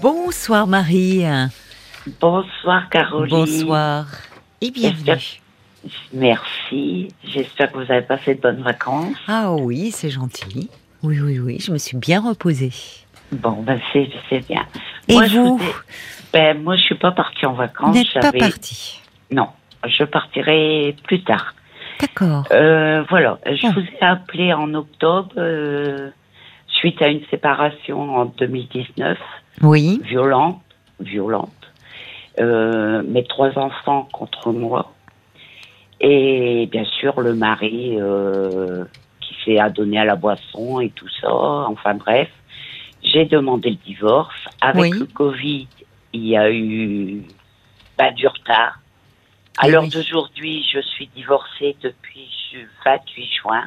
Bonsoir Marie. Bonsoir Caroline. Bonsoir et bienvenue. Merci. J'espère que vous avez passé de bonnes vacances. Ah oui, c'est gentil. Oui, oui, oui, je me suis bien reposée. Bon, ben c'est bien. Et moi, je vous ai- ben, moi, je suis pas partie en Vous vacances. n'êtes pas partie. Non, je partirai plus tard. D'accord. Euh, voilà, je Ah. vous ai appelé en octobre euh, suite à une séparation en 2019, Oui, violente, violente. Euh, mes trois enfants contre moi. Et bien sûr, le mari euh, qui s'est adonné à la boisson et tout ça. Enfin bref, j'ai demandé le divorce. Avec Oui. le Covid, il y a eu bah, du retard. À Eh l'heure oui. d'aujourd'hui, je suis divorcée depuis le 28 juin.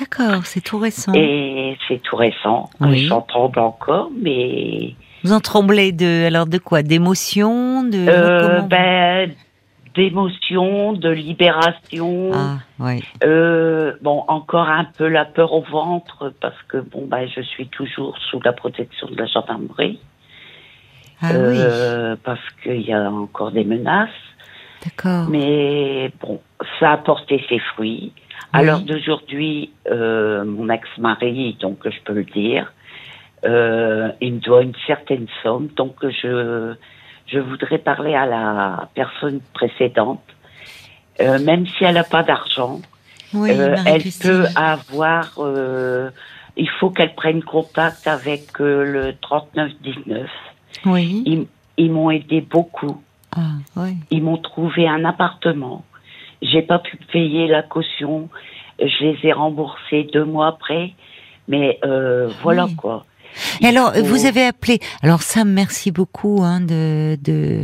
D'accord, c'est tout récent. Et c'est tout récent. Oui. J'en tremble encore, mais Vous en tremblez de alors de quoi? D'émotion De euh, ben, d'émotion, de libération. Ah oui. Euh, bon, encore un peu la peur au ventre parce que bon, ben, je suis toujours sous la protection de la gendarmerie Ah euh, parce qu'il y a encore des menaces. oui, d'accord. Mais bon, ça a porté ses fruits. À Oui. l'heure d'aujourd'hui, euh, mon ex-mari, donc je peux le dire, euh, il me doit une certaine somme. Donc je, je voudrais parler à la personne précédente. Euh, même si elle n'a pas d'argent, Oui, euh, elle peut avoir. euh, il faut qu'elle prenne contact avec euh, le 3919. Oui. Ils, ils m'ont aidé beaucoup. Ah oui. Ils m'ont trouvé un appartement. J'ai pas pu payer la caution. Je les ai remboursés deux mois après. Mais euh, voilà Oui. quoi. Et alors, faut- vous avez appelé. Alors ça, merci beaucoup. Hein, de, de,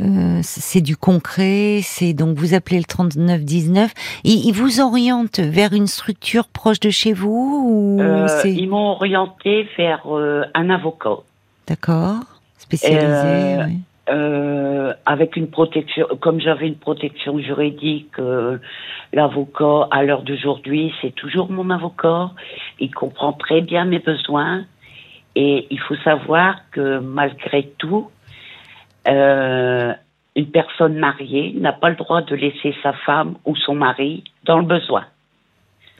euh, c'est du concret. C'est donc vous appelez le 3919. Il, il vous oriente vers une structure proche de chez vous ou Euh, ils m'ont orienté vers euh, un avocat d'accord spécialisé. Euh, oui. Euh, avec une protection. Comme j'avais une protection juridique, euh, l'avocat à l'heure d'aujourd'hui, c'est toujours mon avocat. Il comprend très bien mes besoins. Et il faut savoir que malgré tout, euh, une personne mariée n'a pas le droit de laisser sa femme ou son mari dans le besoin.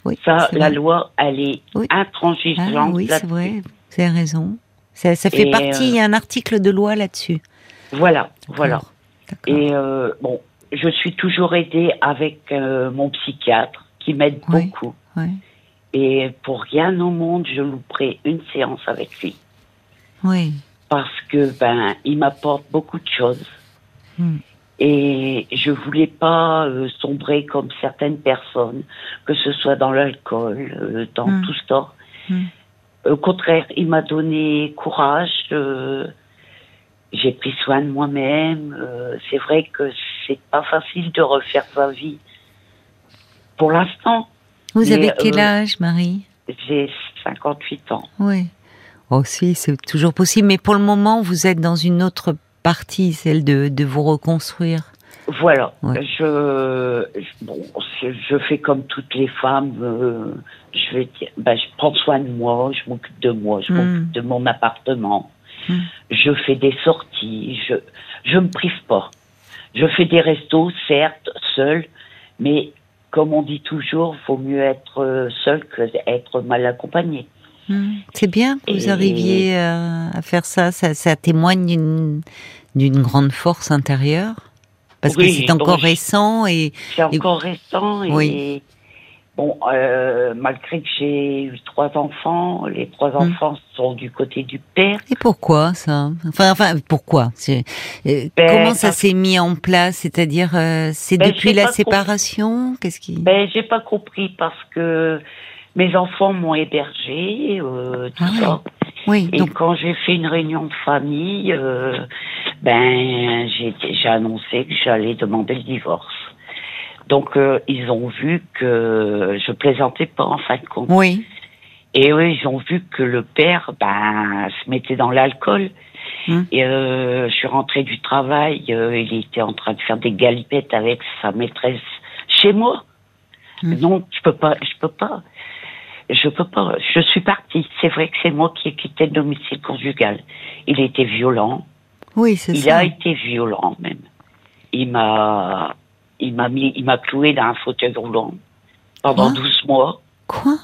Oui, Ça, la vrai. loi, elle est Oui. intransigeante. Ah, oui, c'est vrai. Vous avez raison. Ça, ça fait Et, partie. euh, Il y a un article de loi là-dessus. Voilà, voilà. Et euh, bon, je suis toujours aidée avec euh, mon psychiatre qui m'aide Oui. beaucoup. Ouais. Et pour rien au monde, je louperai une séance avec lui. Oui. Parce que, ben, il m'apporte beaucoup de choses. Hmm. Et je voulais pas euh, sombrer comme certaines personnes, que ce soit dans l'alcool, euh, dans Hmm. tout ça. Hmm. Au contraire, il m'a donné courage. J'ai pris soin de moi-même. euh, c'est vrai que c'est pas facile de refaire sa vie. Pour l'instant, Vous Mais, avez quel euh, âge, Marie? J'ai 58 ans. Oui. Oh si, c'est toujours possible. Mais pour le moment, vous êtes dans une autre partie, celle de, de vous reconstruire. Voilà. Ouais. Je, bon, je, fais comme toutes les femmes. euh, je vais ben, je prends soin de moi, je m'occupe de moi, je Mm. m'occupe de mon appartement. Mm. Je fais des sorties. Je, je me prive pas. Je fais des restos, certes, seul, mais comme on dit toujours, vaut mieux être euh, seul que être mal accompagné. Hmm. C'est bien que vous Et- arriviez à, à faire ça. Ça, ça témoigne d'une d'une grande force intérieure. Parce que c'est bon, encore je- récent et C'est encore récent et. Bon, euh, malgré que j'ai eu trois enfants, les trois Mm. enfants sont du côté du père. Et pourquoi ça? Enfin, enfin, pourquoi? Euh, Ben, Comment ça s'est mis en place? C'est-à-dire, euh, c'est Ben, depuis la séparation? Qu'est-ce qui? Ben, j'ai pas compris parce que mes enfants m'ont hébergé, euh, tout Ah oui. ça. Oui, Et donc quand j'ai fait une réunion de famille, euh, ben j'ai j'ai annoncé que j'allais demander le divorce. Donc euh, ils ont vu que je plaisantais pas en fin de compte. oui, Et eux, ils ont vu que le père, ben, se mettait dans l'alcool. Hum. Et euh, je suis rentrée du travail, euh, il était en train de faire des galipettes avec sa maîtresse chez moi. Hum. Non, je peux pas, je peux pas. je peux pas. Je suis partie. C'est vrai que c'est moi qui ai quitté le domicile conjugal. Il était violent. Oui, c'est ça. Il a été violent même. Il m'a, il m'a mis, il m'a cloué dans un fauteuil roulant pendant Quoi 12 mois. Quoi?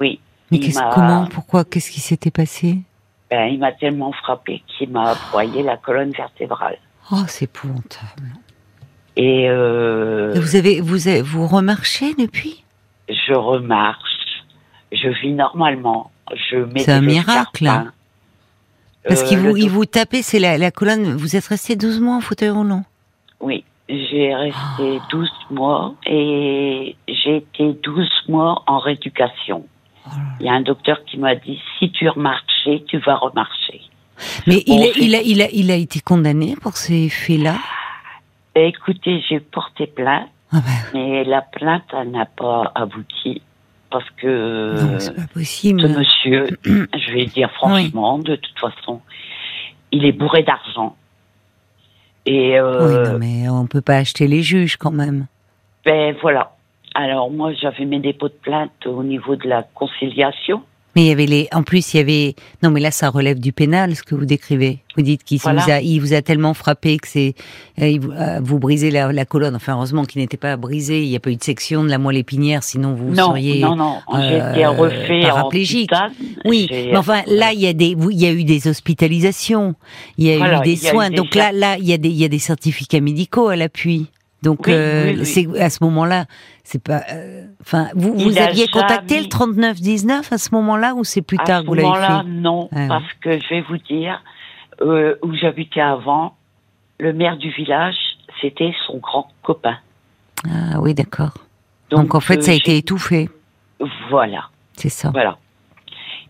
Oui. Mais comment, pourquoi, qu'est-ce qui s'était passé? Ben, il m'a tellement frappé qu'il m'a broyé la colonne vertébrale. Oh, c'est épouvantable. Et euh, Et Vous avez, vous avez, vous remarchez depuis? Je remarche, je vis normalement, je mets C'est un miracle. escarpins. Parce Euh, qu'il vous, il vous tapait, c'est la, la colonne. Vous êtes resté 12 mois en fauteuil roulant? Oui, j'ai resté Ah. 12 mois et j'ai été 12 mois en rééducation. Oh Il y a un docteur qui m'a dit si tu remarchais, tu vas remarcher. Mais il, a, c'est- il, a, il, a, il a été condamné pour ces faits-là? Et écoutez, j'ai porté plainte, Ah ben, mais la plainte n'a pas abouti parce que non, ce monsieur, je vais dire franchement, de toute façon, il est bourré d'argent. Et Oui, euh, non, mais on peut pas acheter les juges quand même. ben voilà. Alors moi, j'avais mes dépôts de plainte au niveau de la conciliation. Mais il y avait les, en plus il y avait, non mais là ça relève du pénal ce que vous décrivez. Vous dites qu'il Voilà. vous a, il vous a tellement frappé que c'est, euh, il vous, euh, vous brisez la, la colonne. Enfin heureusement qu'il n'était pas brisé. Il n'y a pas eu de section de la moelle épinière, sinon vous non, seriez. non, non, j'ai euh, refait paraplégique. Oui, mais enfin là il y a des, il y a eu des hospitalisations, il y a Voilà, eu des eu soins. des Donc là, là il y a des, il y a des certificats médicaux à l'appui. Donc Oui, euh, oui, c'est à ce moment-là, c'est pas. euh, Enfin, vous, vous aviez contacté jamais- le 39 19 à ce moment-là ou c'est plus à tard ce que vous l'avez moment-là, fait non, Ah, parce que je vais vous dire, euh, où j'habitais avant, le maire du village, c'était son grand copain. Ah oui, d'accord. Donc, en fait, euh, ça a été étouffé, Voilà, c'est ça. voilà.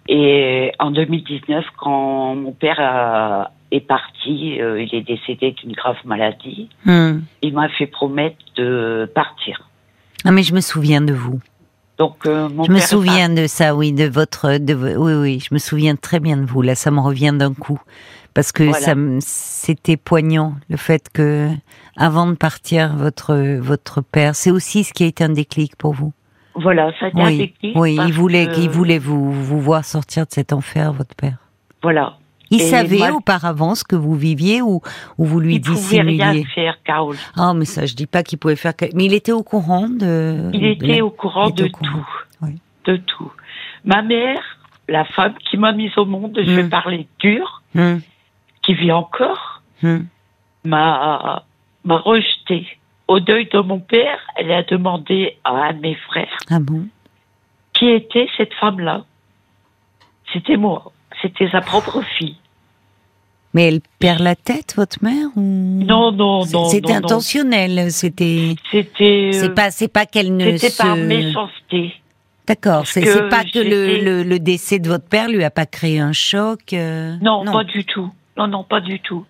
Et en 2019, quand mon père a- est parti, euh, il est décédé d'une grave maladie, Hmm. il m'a fait promettre de partir. Ah mais je me souviens de vous. Donc, euh, mon je me père souviens de ça, oui, de votre, de, oui, oui, je me souviens très bien de vous. Là, ça me revient d'un coup parce que Voilà. ça, me- c'était poignant le fait que, avant de partir, votre votre père, c'est aussi ce qui a été un déclic pour vous. Voilà, ça a été Oui, déclic oui, il voulait, que- il voulait vous vous voir sortir de cet enfer, votre père. Voilà. Il Et savait moi- auparavant ce que vous viviez ou, ou vous lui Il pouvait rien dissimuliez faire, Carole. Ah, mais ça, je dis pas qu'il pouvait faire. Mais il était au courant de. Il était au courant il était de au courant, tout. oui. De tout. Ma mère, la femme qui m'a mise au monde, je vais Mm. parler dur, Hum, qui vit encore, hum. m'a m'a rejeté. Au deuil de mon père, elle a demandé à un de mes frères Ah bon? qui était cette femme-là. C'était moi. C'était sa propre fille. Mais elle perd la tête, votre mère ou? Non, non, non. C'était intentionnel. C'était. C'était. euh, C'est pas. C'est pas qu'elle ne C'était se. par méchanceté. D'accord. C'est pas que le, j'étais- le, le décès de votre père lui a pas créé un choc. euh, Non, pas du tout. Non, non, pas du tout.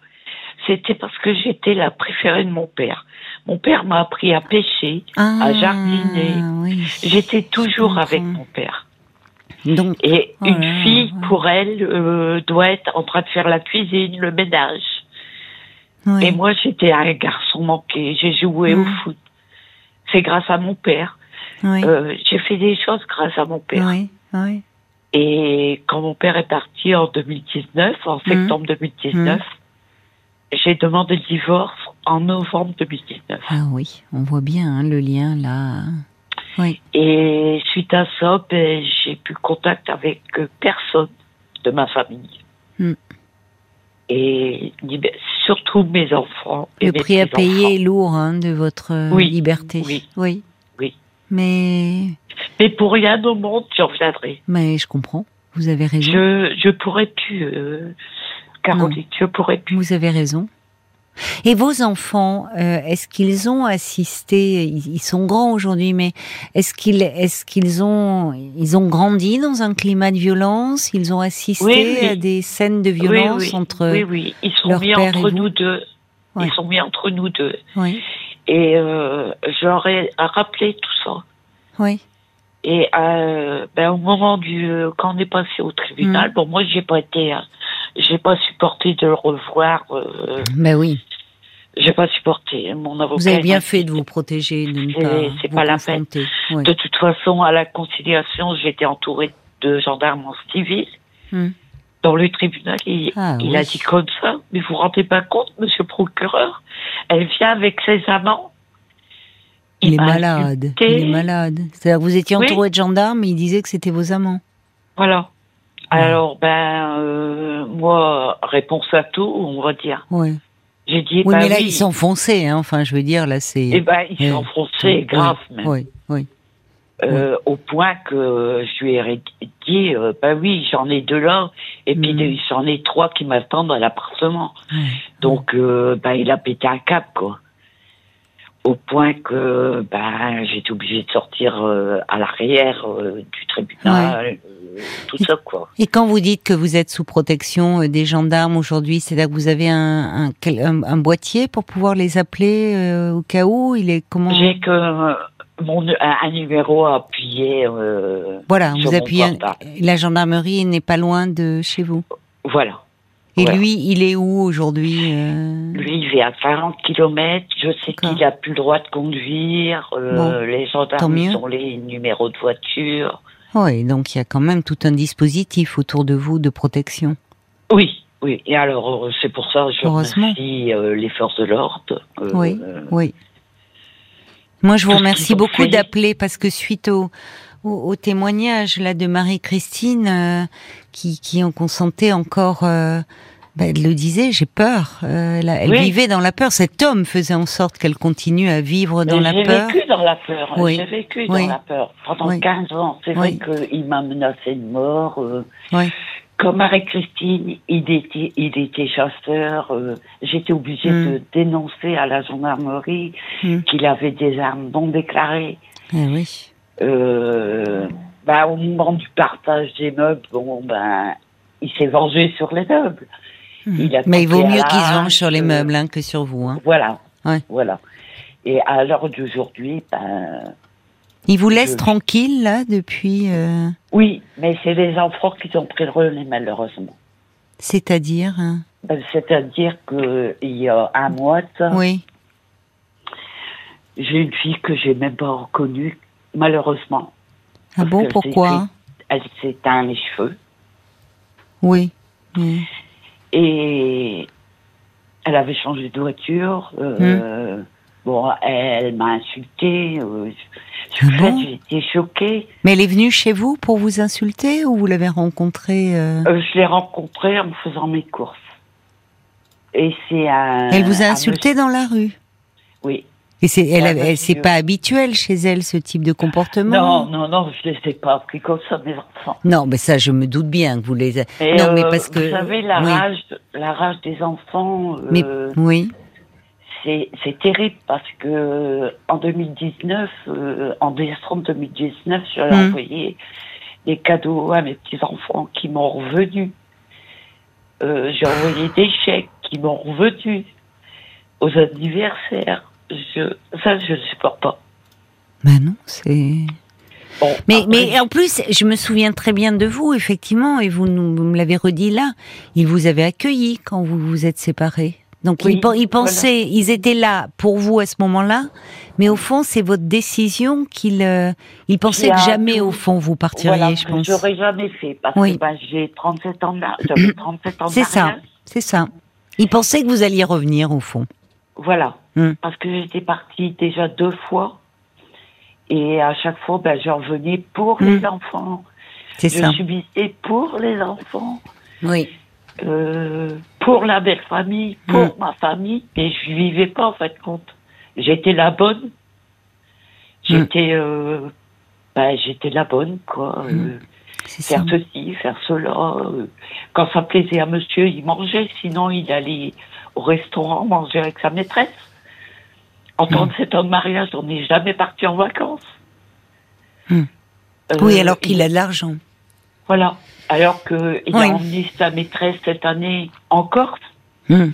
C'était parce que j'étais la préférée de mon père. Mon père m'a appris à pêcher, Ah, à jardiner. Oui. J'étais toujours avec mon père. Donc. Et Oh une là fille, ouais. pour elle, euh, doit être en train de faire la cuisine, le ménage. oui. Et moi, j'étais un garçon manqué. J'ai joué au Mm. foot. C'est grâce à mon père. oui. Euh, J'ai fait des choses grâce à mon père. oui. Oui. Et quand mon père est parti en 2019, en septembre 2019, j'ai demandé le divorce en novembre 2019. Ah oui. On voit bien hein, le lien là. Oui. Et suite à ça, ben, j'ai plus contact avec personne de ma famille. Hmm. Et ben, surtout mes enfants. Et Le mes prix à payer est lourd hein, de votre euh, Oui, liberté. oui, oui. oui. Mais, Mais pour rien au monde, j'en reviendrai. mais je comprends. Vous avez raison. Je, je pourrais plus, euh, Caroline, je pourrais plus. Vous avez raison. Et vos enfants, euh, est-ce qu'ils ont assisté? Ils, ils sont grands aujourd'hui, mais est-ce qu'ils, est-ce qu'ils ont, ils ont grandi dans un climat de violence? Ils ont assisté Oui, oui. à des scènes de violence oui, entre. Oui, oui, ils sont leur mis père entre nous deux. Ouais. Ils sont mis entre nous deux. Oui, Et euh, j'aurais rappelé tout ça. oui, Et euh, ben, au moment du quand on est passé au tribunal, Mm. bon moi j'ai pas été, j'ai pas supporté de le revoir. euh, ben oui. J'ai pas supporté. Mon avocat. Vous avez bien fait de vous protéger, de ne C'est- pas c'est pas la peine. confronter. Ouais. De toute façon, à la conciliation, j'étais entourée de gendarmes en civil. Hmm. Dans le tribunal, il, Ah, il oui. a dit comme ça. Mais vous vous rendez pas compte, monsieur le procureur Elle vient avec ses amants. Il est m'a malade. Il est malade. C'est-à-dire que vous étiez Oui. entouré de gendarmes et il disait que c'était vos amants. Voilà. Alors, ben, euh, moi, réponse à tout, on va dire. Ouais. J'ai dit, Oui, bah mais là, oui. ils sont foncés. Hein. Enfin, je veux dire, là, c'est. Eh ben, ils sont français, grave même. Oui, oui. Euh, Au point que je lui ai dit, euh, bah oui, j'en ai deux là, et puis des- j'en ai trois qui m'attendent à l'appartement. Donc, euh, bah, il a pété un cap, quoi. Au point que bah, j'étais obligée de sortir euh, à l'arrière euh, du tribunal, euh, tout ça, quoi. Et quand vous dites que vous êtes sous protection euh, des gendarmes aujourd'hui, c'est-à-dire que vous avez un, un, un- un boîtier pour pouvoir les appeler euh, au cas où? Il est comment? J'ai que euh, mon, un, numéro à appuyer. euh, Voilà, sur vous appuyez. La gendarmerie n'est pas loin de chez vous. Voilà. Et Voilà. lui, il est où aujourd'hui euh Lui, il vit à 40 km. Je sais qu'il a plus le droit de conduire. euh, Bon, les gendarmes ont les numéros de voiture. Oui, donc il y a quand même tout un dispositif autour de vous de protection. Oui, oui. Et alors, euh, c'est pour ça que je remercie euh, les forces de l'ordre. euh, Oui. Oui. Moi, je vous remercie beaucoup d'appeler parce que suite au, au, au témoignage là de Marie-Christine qui, qui en consentait encore, euh, ben, elle le disait, j'ai peur. Euh, elle, a- elle Oui. vivait dans la peur. Cet homme faisait en sorte qu'elle continue à vivre dans mais la J'ai peur. vécu dans la peur. Oui. J'ai vécu Oui. dans la peur pendant Oui. 15 ans. C'est vrai qu'il m'a menacé de mort. euh. Comme Marie-Christine, il était, il était chasseur. euh, J'étais obligée Mm. de dénoncer à la gendarmerie Mm. qu'il avait des armes non déclarées. Eh oui. Euh, bah, au moment du partage des meubles, bon, ben, il s'est vengé sur les meubles. Il a Hmm. Mais il vaut mieux la qu'ils se vengent sur les meubles hein, que sur vous. Hein. Voilà. Ouais. Voilà. Et à l'heure d'aujourd'hui, ben, Il vous laisse Je- tranquille là depuis, euh, oui, mais c'est les enfants qui ont pris le relais, malheureusement. c'est-à-dire. hein? Ben, C'est-à-dire que il y a un mois, Oui. j'ai une fille que j'ai même pas reconnue, malheureusement. Ah bon, pourquoi Elle s'est teint les cheveux. Oui. Et elle avait changé de voiture. euh, Bon, elle m'a insultée. euh, Ah bon j'étais choquée. Mais elle est venue chez vous pour vous insulter ou vous l'avez rencontrée euh, Euh, je l'ai rencontrée en faisant mes courses. Et c'est. Elle vous a insulté dans la rue Oui. Et c'est elle, elle- c'est monsieur. pas habituel chez elle ce type de comportement. Non, non, non, je les ai pas appris comme ça, mes enfants. Non, mais ça, je me doute bien que vous les. a- Et, non, mais euh, parce que. Vous savez, la, oui. rage, la rage des enfants, euh, Mais oui. c'est c'est terrible parce que en 2019, euh, en décembre 2019, j'avais Hmm. envoyé des cadeaux à mes petits-enfants qui m'ont revenu. Euh, J'ai envoyé des chèques qui m'ont revenu aux anniversaires. Je, ça, je ne supporte pas. Ben non, c'est. Bon, Mais, après, mais en plus, je me souviens très bien de vous, effectivement, et vous, nous, vous me l'avez redit là. Ils vous avaient accueilli quand vous vous êtes séparés. Donc Oui, ils, voilà. pensaient, ils étaient là pour vous à ce moment-là, mais au fond, c'est votre décision qu'ils, euh, ils pensaient que jamais tout- au fond vous partiriez, voilà, je pense. j'aurais jamais fait parce Oui. que ben, j'ai 37 ans j'avais 37 ans C'est ça, c'est ça. Ils pensaient que vous alliez revenir au fond. Voilà. Hmm. Parce que j'étais partie déjà deux fois. Et à chaque fois, ben, je revenais pour Hmm. les enfants. C'est Je ça. subissais pour les enfants, Oui. euh, pour la belle famille, pour Hmm. ma famille. Et je vivais pas, en fait, compte. J'étais la bonne. J'étais, euh, ben, j'étais la bonne, quoi. Euh, C'est ça. faire ceci, faire cela. euh. Quand ça plaisait à monsieur, il mangeait. Sinon, il allait au restaurant manger avec sa maîtresse. En 37 ans de mariage, on n'est jamais parti en vacances. Hmm. Euh, Oui, alors qu'il il- a de l'argent. Voilà. Alors qu'il Oui. a emmené sa maîtresse cette année en Corse. Hmm.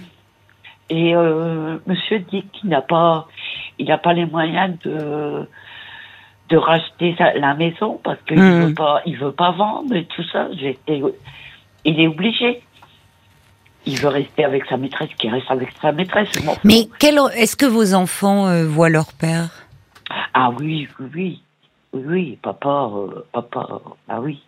Et euh, monsieur dit qu'il n'a pas, il n'a pas les moyens de de racheter sa- la maison parce qu'il Mhm. veut pas, il veut pas vendre et tout ça. J'étais, il est obligé. Il veut rester avec sa maîtresse, qu'il reste avec sa maîtresse. Mais quel, est-ce que vos enfants euh, voient leur père? Ah oui, oui, oui. Papa, euh, papa, ah oui.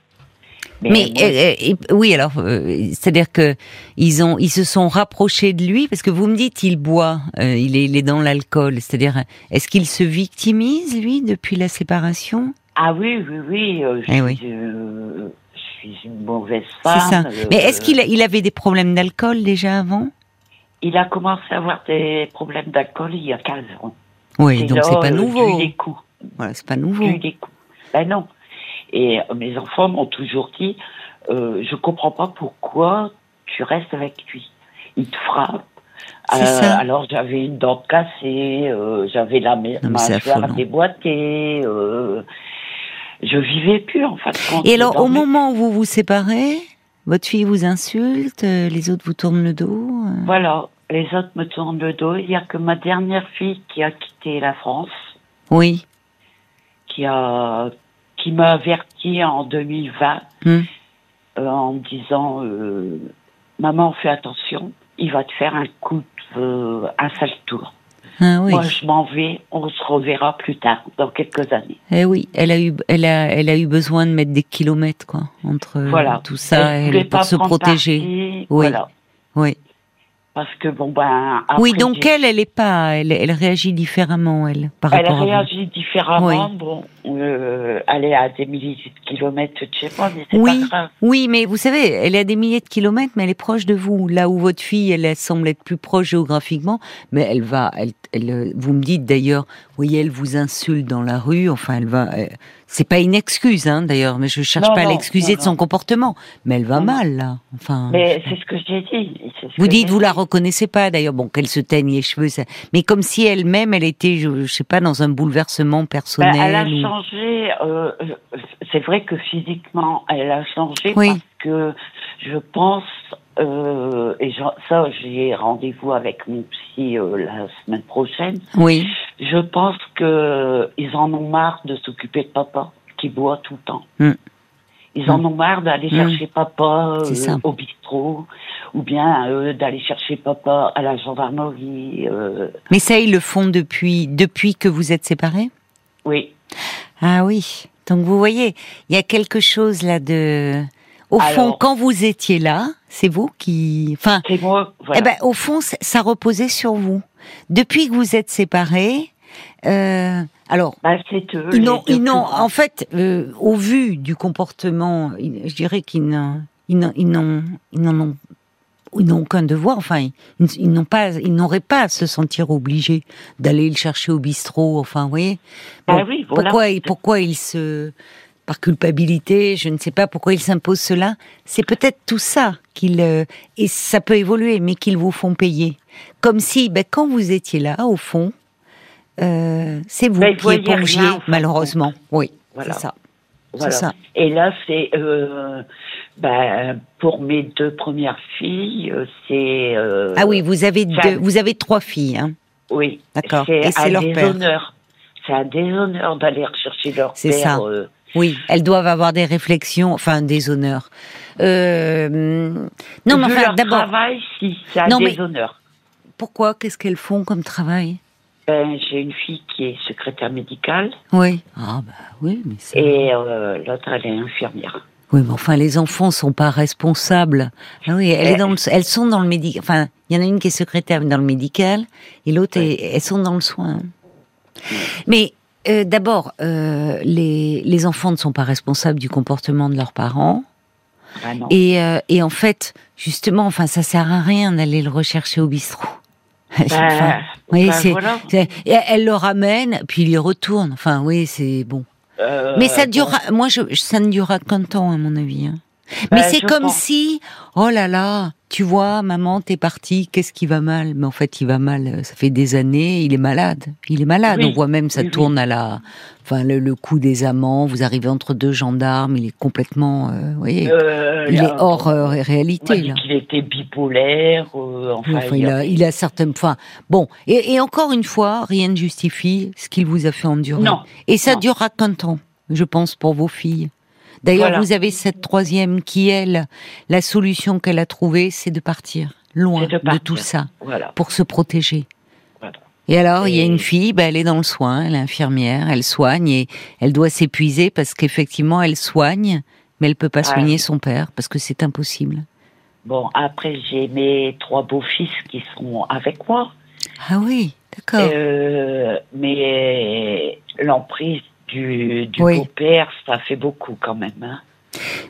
Mais euh, euh, oui, alors euh, c'est-à-dire que ils ont, ils se sont rapprochés de lui parce que vous me dites il boit, il est, il est dans l'alcool. C'est-à-dire, est-ce qu'il se victimise lui depuis la séparation? Ah oui, oui, oui. je, Eh oui. Euh, suis une mauvaise C'est femme. ça. euh, Mais est-ce qu'il il avait des problèmes d'alcool déjà avant? Il a commencé à avoir des problèmes d'alcool il y a 15 ans. Oui, Et donc c'est pas euh, nouveau. des coups. Voilà, c'est pas nouveau. Des coups. Ben non. Et euh, mes enfants m'ont toujours dit, euh, je comprends pas pourquoi tu restes avec lui. Il te frappe. C'est ça. alors j'avais une dent cassée, euh, j'avais la ma- Non, mais c'est mâchoire affolant. déboîtée, euh, je vivais plus en fait. quand Et alors, au moment où vous vous séparez, votre fille vous insulte, euh, les autres vous tournent le dos. euh, Voilà, les autres me tournent le dos. Il y a que ma dernière fille qui a quitté la France, Oui. qui a qui m'a averti en 2020 Hmm. euh, en me disant euh, maman fais attention, il va te faire un coup de, euh, un sale tour. Ah oui. Moi je m'en vais, on se reverra plus tard dans quelques années. Eh oui, elle a eu, elle a, elle a eu besoin de mettre des kilomètres quoi entre voilà. tout ça Elle pour se protéger. Oui. Voilà. Oui. Parce que bon ben après, oui, donc elle, elle est pas, elle, elle réagit différemment elle par Elle rapport à réagit différemment. Oui. Bon, euh, elle est à des milliers de kilomètres de chez moi, mais c'est Oui, pas grave. oui, mais vous savez, elle est à des milliers de kilomètres, mais elle est proche de vous. Là où votre fille, elle, elle semble être plus proche géographiquement, mais elle va, elle, elle, vous me dites d'ailleurs, voyez, elle vous insulte dans la rue. Enfin, elle va. C'est pas une excuse, hein, d'ailleurs, mais je cherche Non, pas à l'excuser de son comportement. Mais elle va Non, mal là. Enfin. Mais c'est ce que j'ai dit. Vous dites, vous la reconnaissez pas d'ailleurs, bon, qu'elle se teigne les cheveux, ça- mais comme si elle-même, elle était, je, je sais pas, dans un bouleversement personnel. elle a ou- changé. euh, c'est vrai que physiquement, elle a changé Oui. parce que je pense, euh, et ça, j'ai rendez-vous avec mon psy euh, la semaine prochaine. Oui, Je pense que ils en ont marre de s'occuper de papa qui boit tout le temps. Mm. Ils en ont marre d'aller Mm. chercher papa C'est euh, au bistrot ou bien d'aller chercher papa à la gendarmerie. mais ça, ils le font depuis, depuis que vous êtes séparés? oui. Ah oui. Donc vous voyez, il y a quelque chose là de. Au fond, quand vous étiez là, c'est vous qui. Enfin, C'est moi. Voilà. eh ben, au fond, ça reposait sur vous. Depuis que vous êtes séparés, euh, alors. C'est eux. Ils n'ont, en fait, euh, au vu du comportement, je dirais qu'ils n'ont, ils n'ont, ils n'ont, ils n'en ont, ils n'ont aucun devoir. Enfin, ils, ils n'ont pas, ils n'auraient pas à se sentir obligés d'aller le chercher au bistrot. Enfin, vous voyez. Ah oui, voilà. Pourquoi, pourquoi ils se, par culpabilité, je ne sais pas pourquoi ils s'imposent cela. C'est peut-être tout ça qu'ils, euh, et ça peut évoluer, mais qu'ils vous font payer. Comme si, ben, quand vous étiez là, au fond, euh, c'est vous Ben, qui épongiez, rien, malheureusement. Oui, Voilà. c'est ça. Voilà. C'est ça. Et là, c'est euh, ben, pour mes deux premières filles, c'est. euh, Ah oui, vous avez ça- deux, vous avez trois filles, hein. Oui. D'accord. C'est Et c'est leur père. déshonneur. C'est un déshonneur d'aller rechercher leur C'est père. ça. euh, Oui, elles doivent avoir des réflexions, enfin des honneurs. Euh, non, mais enfin, d'abord, travail, si, c'est un Non, mais- déshonneur. pourquoi Qu'est-ce qu'elles font comme travail? Ben, J'ai une fille qui est secrétaire médicale Oui. Ah bah oui, mais ça... et euh, l'autre, elle est infirmière. Oui, mais enfin, les enfants sont pas responsables. Ah oui, elle est dans le- elles sont dans le médical. Enfin, il y en a une qui est secrétaire dans le médical et l'autre, Oui. elles sont dans le soin. Mais euh, d'abord, euh, les, les enfants ne sont pas responsables du comportement de leurs parents. Vraiment. Et, euh, et en fait, justement, enfin, ça sert à rien d'aller le rechercher au bistrot. Oui, voilà. c'est- et elle le ramène, puis il y retourne. Enfin, oui, c'est bon. Mais ça durera, moi, je, ça ne durera qu'un temps, à mon avis. hein. Mais Ben, c'est comme pense. si, oh là là, tu vois, maman, t'es partie, qu'est-ce qui va mal? Mais en fait, il va mal, euh, ça fait des années, il est malade. Il est malade, Oui. on voit même, ça Oui, oui. tourne à la... Enfin, le, le coup des amants, vous arrivez entre deux gendarmes, il est complètement... euh, vous voyez, euh, il est hors euh, réalité, là. qu'il était bipolaire. enfin, Enfin, il, a, il a certaines... Enfin, bon, et, et encore une fois, rien ne justifie ce qu'il vous a fait endurer. Non. Et ça Non. durera qu'un temps, je pense, pour vos filles. D'ailleurs, Voilà. vous avez cette troisième qui, elle, la solution qu'elle a trouvée, c'est de partir. loin de tout ça, Voilà. pour se protéger. Voilà. Et alors, il y a une fille, bah, elle est dans le soin, elle est infirmière, elle soigne et elle doit s'épuiser parce qu'effectivement, elle soigne, mais elle peut pas Ah. soigner son père parce que c'est impossible. Bon, après, j'ai mes trois beaux-fils qui sont avec moi. Ah oui, d'accord. Euh, mais l'emprise du, du Oui. beau-père, ça fait beaucoup quand même. Hein.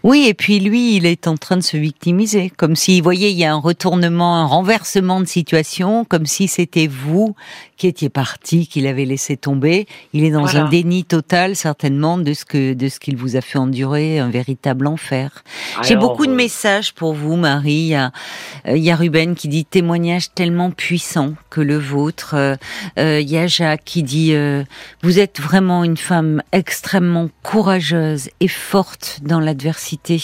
Oui, et puis lui, il est en train de se victimiser, comme si, vous voyez, il y a un retournement, un renversement de situation, comme si c'était vous qui étiez parti, qu'il avait laissé tomber. Il est dans Voilà. un déni total, certainement, de ce que de ce qu'il vous a fait endurer, un véritable enfer. J'ai Alors, beaucoup de messages pour vous, Marie. Il y a, il y a Ruben qui dit témoignage tellement puissant que le vôtre. Euh, euh, il y a Jacques qui dit euh, vous êtes vraiment une femme extrêmement courageuse et forte dans l'adversité.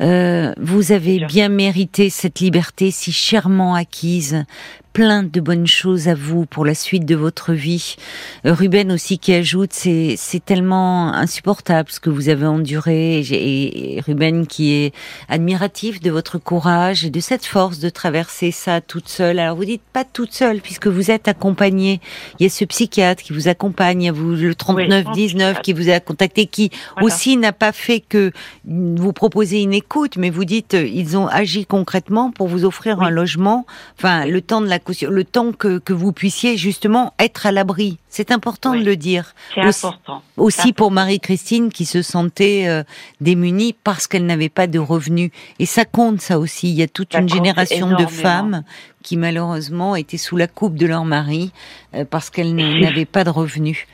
Euh, vous avez Bien. bien mérité cette liberté si chèrement acquise. Plein de bonnes choses à vous pour la suite de votre vie. Euh, Ruben aussi qui ajoute, c'est c'est tellement insupportable ce que vous avez enduré. Et, Ruben qui est admiratif de votre courage et de cette force de traverser ça toute seule. Alors vous dites pas toute seule puisque vous êtes accompagnée. Il y a ce psychiatre qui vous accompagne, il y a vous le 39 19 qui vous a contacté, qui Voilà. aussi n'a pas fait que vous proposer une écoute, mais vous dites ils ont agi concrètement pour vous offrir Oui. un logement. Enfin, le temps de la caution, le temps que que vous puissiez justement être à l'abri. C'est important Oui. de le dire C'est aussi- important. aussi pour Marie-Christine qui se sentait euh, démunie parce qu'elle n'avait pas de revenus. Et ça compte, ça aussi. Il y a toute Ça une génération de femmes qui malheureusement étaient sous la coupe de leur mari euh, parce qu'elles n'avaient pas de revenus.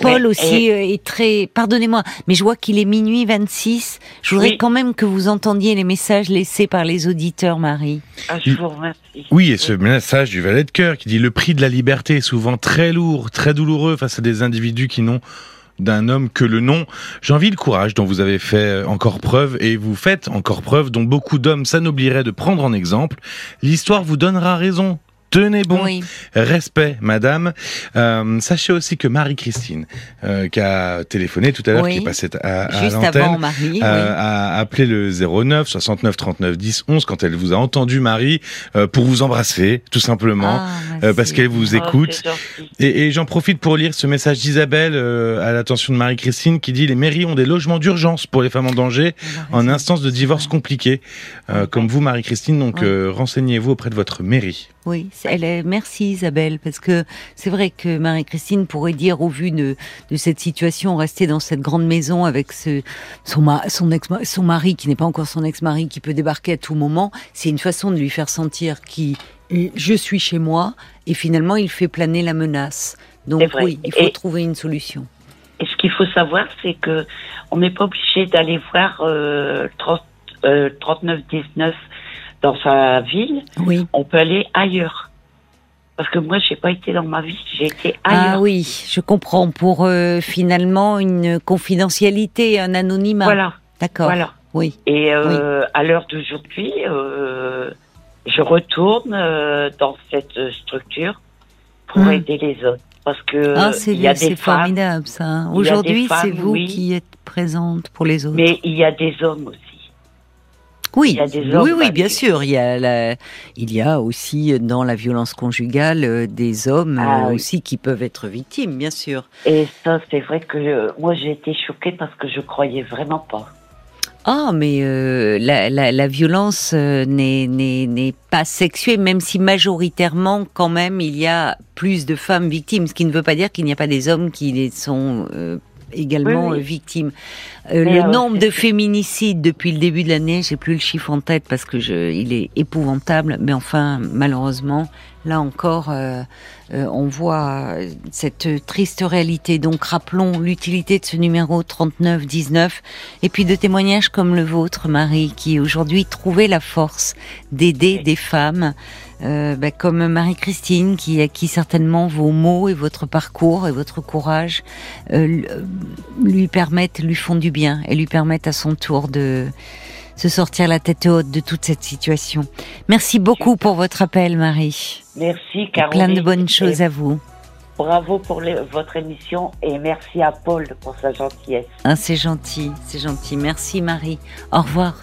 Paul Oui, aussi euh, est très... Pardonnez-moi, mais je vois qu'il est minuit 26. Je voudrais Oui. quand même que vous entendiez les messages laissés par les auditeurs, Marie. Ah, je vous remercie. Oui, et ce message du valet de cœur qui dit le prix de la liberté est souvent très lourd, très douloureux face à des individus qui n'ont d'un homme que le nom. J'envie le courage dont vous avez fait encore preuve et vous faites encore preuve dont beaucoup d'hommes s'anoblieraient de prendre en exemple. L'histoire vous donnera raison. Tenez bon. Oui. Respect, madame. Euh, sachez aussi que Marie-Christine, euh, qui a téléphoné tout à l'heure, Oui. qui est passée à, à Juste l'antenne, avant Marie. euh, a appelé le 09 69 39 10 11 quand elle vous a entendu, Marie, euh, pour vous embrasser, tout simplement. Ah, euh, parce qu'elle vous Oh, écoute. Et, et j'en profite pour lire ce message d'Isabelle euh, à l'attention de Marie-Christine qui dit les mairies ont des logements d'urgence pour les femmes en danger Elle a en instance de divorce compliqué. Euh, comme vous, Marie-Christine, donc Ouais. euh, renseignez-vous auprès de votre mairie. Oui, elle est, merci Isabelle, parce que c'est vrai que Marie-Christine pourrait dire, au vu de, de cette situation, rester dans cette grande maison avec ce, son, ma- son, ex, son mari, qui n'est pas encore son ex-mari, qui peut débarquer à tout moment, c'est une façon de lui faire sentir qui je suis chez moi, et finalement il fait planer la menace. Donc oui, il faut Et- trouver une solution. Et ce qu'il faut savoir, c'est que on n'est pas obligé d'aller voir euh, 30, euh, 39-19 dans sa ville. Oui. On peut aller ailleurs. Parce que moi, j'ai pas été dans ma ville, j'ai été Ah ailleurs. oui, je comprends. Pour euh, finalement une confidentialité, un anonymat. Voilà, D'accord. voilà. Oui. Et euh, à l'heure d'aujourd'hui, euh, je retourne dans cette structure pour Hmm. aider les autres. Parce que Ah, c'est il y a c'est des femmes, formidable ça. hein. Aujourd'hui, c'est vous oui. qui êtes présente pour les autres. mais il y a des hommes aussi. Oui, oui, oui, bien sûr. Il y a la- il y a aussi dans la violence conjugale euh, des hommes Ah euh, oui. aussi qui peuvent être victimes, bien sûr. Et ça, c'est vrai que euh, moi, j'ai été choquée parce que je croyais vraiment pas. Ah, mais euh, la, la, la violence n'est pas sexuée, même si majoritairement, quand même, il y a plus de femmes victimes, ce qui ne veut pas dire qu'il n'y a pas des hommes qui les sont euh, également Oui, oui. euh, victimes. Euh, le nombre de féminicides depuis le début de l'année, j'ai plus le chiffre en tête parce que je, il est épouvantable, mais enfin, malheureusement, là encore, euh, euh, on voit cette triste réalité. Donc, rappelons l'utilité de ce numéro 3919 et puis de témoignages comme le vôtre, Marie, qui aujourd'hui trouvait la force d'aider des femmes, euh, bah, comme Marie-Christine, qui a qui certainement vos mots et votre parcours et votre courage euh, euh, lui permettent, lui font du bien et lui permettent à son tour de se sortir la tête haute de toute cette situation. Merci beaucoup pour votre appel, Marie. Merci, Caroline. plein de bonnes choses à vous. Bravo pour les- votre émission et merci à Paul pour sa gentillesse. Ah, c'est gentil, c'est gentil. Merci, Marie. Au revoir.